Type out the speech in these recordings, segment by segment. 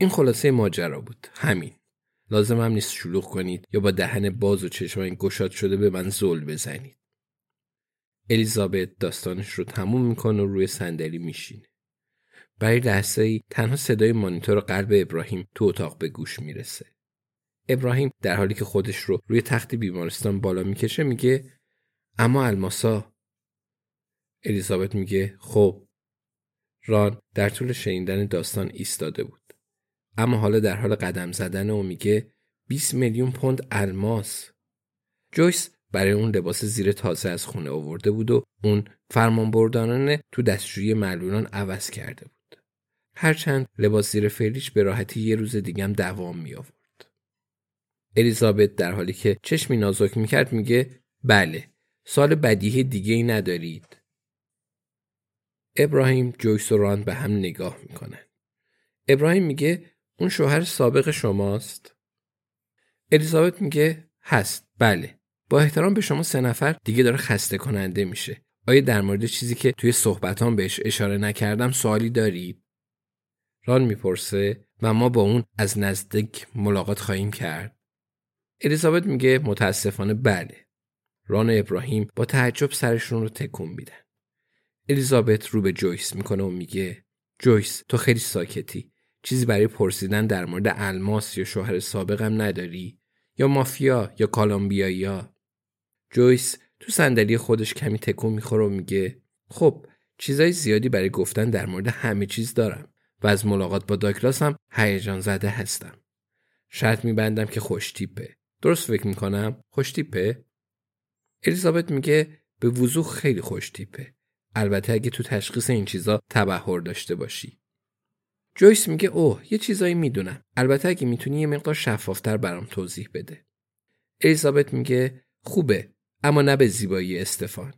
این خلاصه ماجرا بود. همین. لازم هم نیست شلوغ کنید یا با دهن باز و چشمان گشاد شده به من زل بزنید. الیزابت داستانش رو تموم می‌کنه و روی صندلی میشینه. برای لحظه ای تنها صدای مانیتور قلب ابراهیم تو اتاق به گوش می‌رسه. ابراهیم در حالی که خودش رو روی تخت بیمارستان بالا می‌کشه میگه اما الماسا الیزابت میگه خب ران در طول شنیدن داستان ایستاده بود اما حالا در حال قدم زدن و میگه 20 میلیون پوند الماس. جویس برای اون لباس زیر تازه از خونه آورده بود و اون فرمانبردارانه تو دستشویی معلولان عوض کرده بود. هرچند لباس زیر فعلیش به راحتی یه روز دیگم دوام می آورد. الیزابت در حالی که چشمی نازک می‌کرد میگه بله سال بدیه دیگه ای ندارید. ابراهیم جویس و ران به هم نگاه می‌کنن ابراهیم میگه اون شوهر سابق شماست؟ الیزابت میگه هست. بله. با احترام به شما سه نفر دیگه داره خسته کننده میشه. آیا در مورد چیزی که توی صحبتان بهش اشاره نکردم سوالی دارید؟ ران می‌پرسه و ما با اون از نزدیک ملاقات خواهیم کرد. الیزابت میگه متاسفانه بله. ران و ابراهیم با تعجب سرشون رو تکون میدن. الیزابت رو به جویس می‌کنه و میگه جویس تو خیلی ساکتی. چیزی برای پرسیدن در مورد الماس یا شوهر سابقم نداری؟ یا مافیا؟ یا کالامبیایا جویس تو صندلی خودش کمی تکون می‌خوره و میگه خب چیزای زیادی برای گفتن در مورد همه چیز دارم و از ملاقات با داکلاس هم هیجان زده هستم. شرط میبندم که خوشتیپه درست فکر می‌کنم؟ خوشتیپه الیزابت میگه به وضوح خیلی خوشتیپه البته اگه تو تشخیص این چیزا تبهر داشته باشی. جویس میگه اوه یه چیزایی می‌دونم. البته اگه می‌تونی یه مقدار شفافتر برام توضیح بده. الیزابت میگه خوبه اما نه به زیبایی استفان.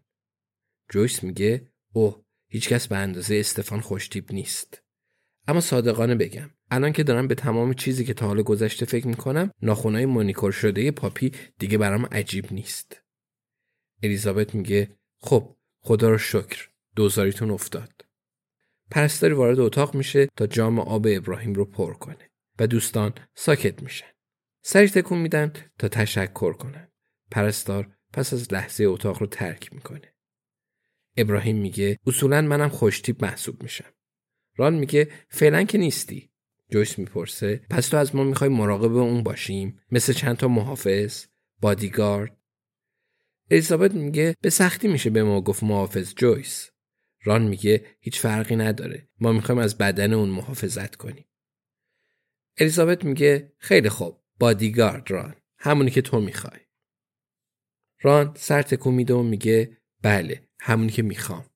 جویس میگه اوه هیچکس به اندازه استفان خوشتیپ نیست. اما صادقانه بگم الان که دارم به تمام چیزی که تا حال گذشته فکر می‌کنم ناخونای مونیکور شده پاپی دیگه برام عجیب نیست. الیزابت میگه خب خدا رو شکر دوزاریتون افتاد. پرستاری وارد اتاق میشه تا جام آب ابراهیم رو پر کنه و دوستان ساکت میشن. سری تکون میدن تا تشکر کنن. پرستار پس از لحظه اتاق رو ترک می‌کنه. ابراهیم میگه اصولا منم خوشتیب محسوب میشم. ران میگه فعلا که نیستی. جویس می‌پرسه پس تو از ما می‌خوای مراقب اون باشیم؟ مثل چند تا محافظ؟ بادیگارد؟ الیزابت میگه به سختی میشه به ما گفت محافظ جویس. ران میگه هیچ فرقی نداره. ما می‌خوایم از بدن اون محافظت کنیم. الیزابت میگه خیلی خوب بادیگارد ران. همونی که تو می‌خوای. ران سر تکون میده و میگه بله همونی که می‌خوام.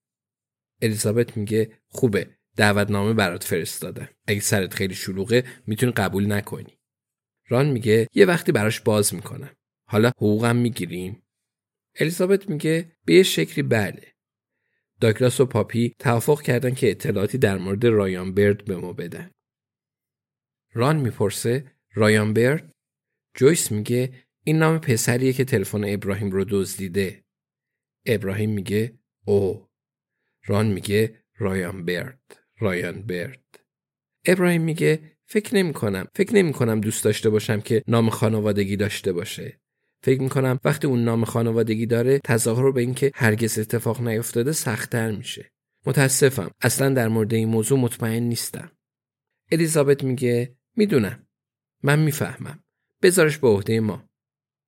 الیزابت میگه خوبه دعوتنامه برات فرستادم. اگه سرت خیلی شلوغه می‌تونی قبول نکنی. ران میگه یه وقتی براش باز می‌کنم. حالا حقوقم می‌گیریم. الیزابت میگه به یه شکلی بله. داکلاس و پاپی توافق کردن که اطلاعاتی در مورد رایان برد به ما بدن. ران می‌پرسه رایان برد؟ جویس میگه این نام پسریه که تلفن ابراهیم رو دزدیده. ابراهیم میگه او ران میگه رایان برد رایان برد. ابراهیم میگه فکر نمی کنم فکر نمی کنم دوست داشته باشم که نام خانوادگی داشته باشه. فکر می کنم وقتی اون نام خانوادگی داره تظاهر به اینکه هرگز اتفاق نیفتاده سختتر میشه. متاسفم. اصلا در مورد این موضوع مطمئن نیستم. الیزابت میگه می‌دونم. من می‌فهمم. بذارش به عهده ما.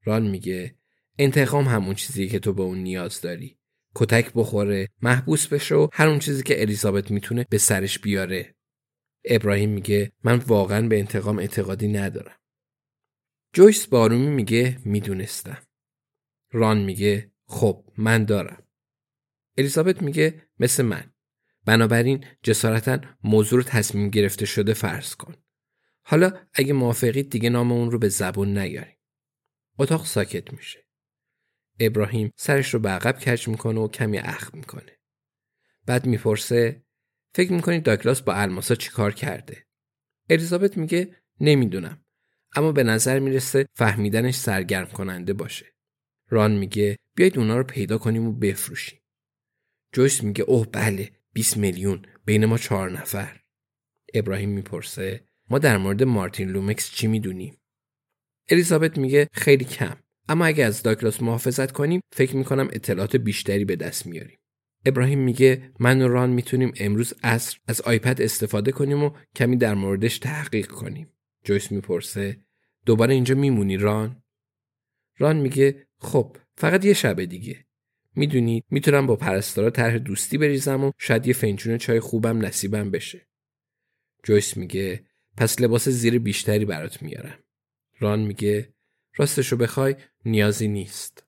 ران میگه انتقام همون چیزی که تو به اون نیاز داری. کتک بخوره محبوس بشه و هر اون چیزی که الیزابت می‌تونه به سرش بیاره. ابراهیم میگه من واقعا به انتقام اعتقادی ندارم. جویس بارومی میگه می‌دونستم. ران میگه خب من دارم. الیزابت میگه مثل من. بنابراین جسارتا موضوع رو تصمیم گرفته شده فرض کن. حالا اگه موافقید دیگه نام اون رو به زبون نیاریم اتاق ساکت میشه. ابراهیم سرش رو به عقب کج می‌کنه و کمی اخم می‌کنه. بعد می‌پرسه فکر می‌کنید داگلاس با الماسا چیکار کرده؟ الیزابت میگه نمی‌دونم. اما به نظر می‌رسه فهمیدنش سرگرم کننده باشه. ران میگه بیاید اونا رو پیدا کنیم و بفروشیم. جویس میگه اوه بله 20 میلیون بین ما چهار نفر. ابراهیم می‌پرسه ما در مورد مارتین لومکس چی می‌دونیم؟ الیزابت میگه خیلی کم اما اگه از داگلاس محافظت کنیم فکر می‌کنم اطلاعات بیشتری به دست میاریم. ابراهیم میگه من و ران می‌تونیم امروز عصر از آیپد استفاده کنیم و کمی در موردش تحقیق کنیم. جویس می‌پرسه دوباره اینجا میمونی ران؟ ران میگه خب فقط یه شب دیگه. می‌دونی می‌تونم با پرستارا طرح دوستی بریزم و شاید یه فنجون چای خوبم نصیبم بشه. جویس میگه پس لباس زیر بیشتری برات میارم. ران میگه راستشو بخوای نیازی نیست.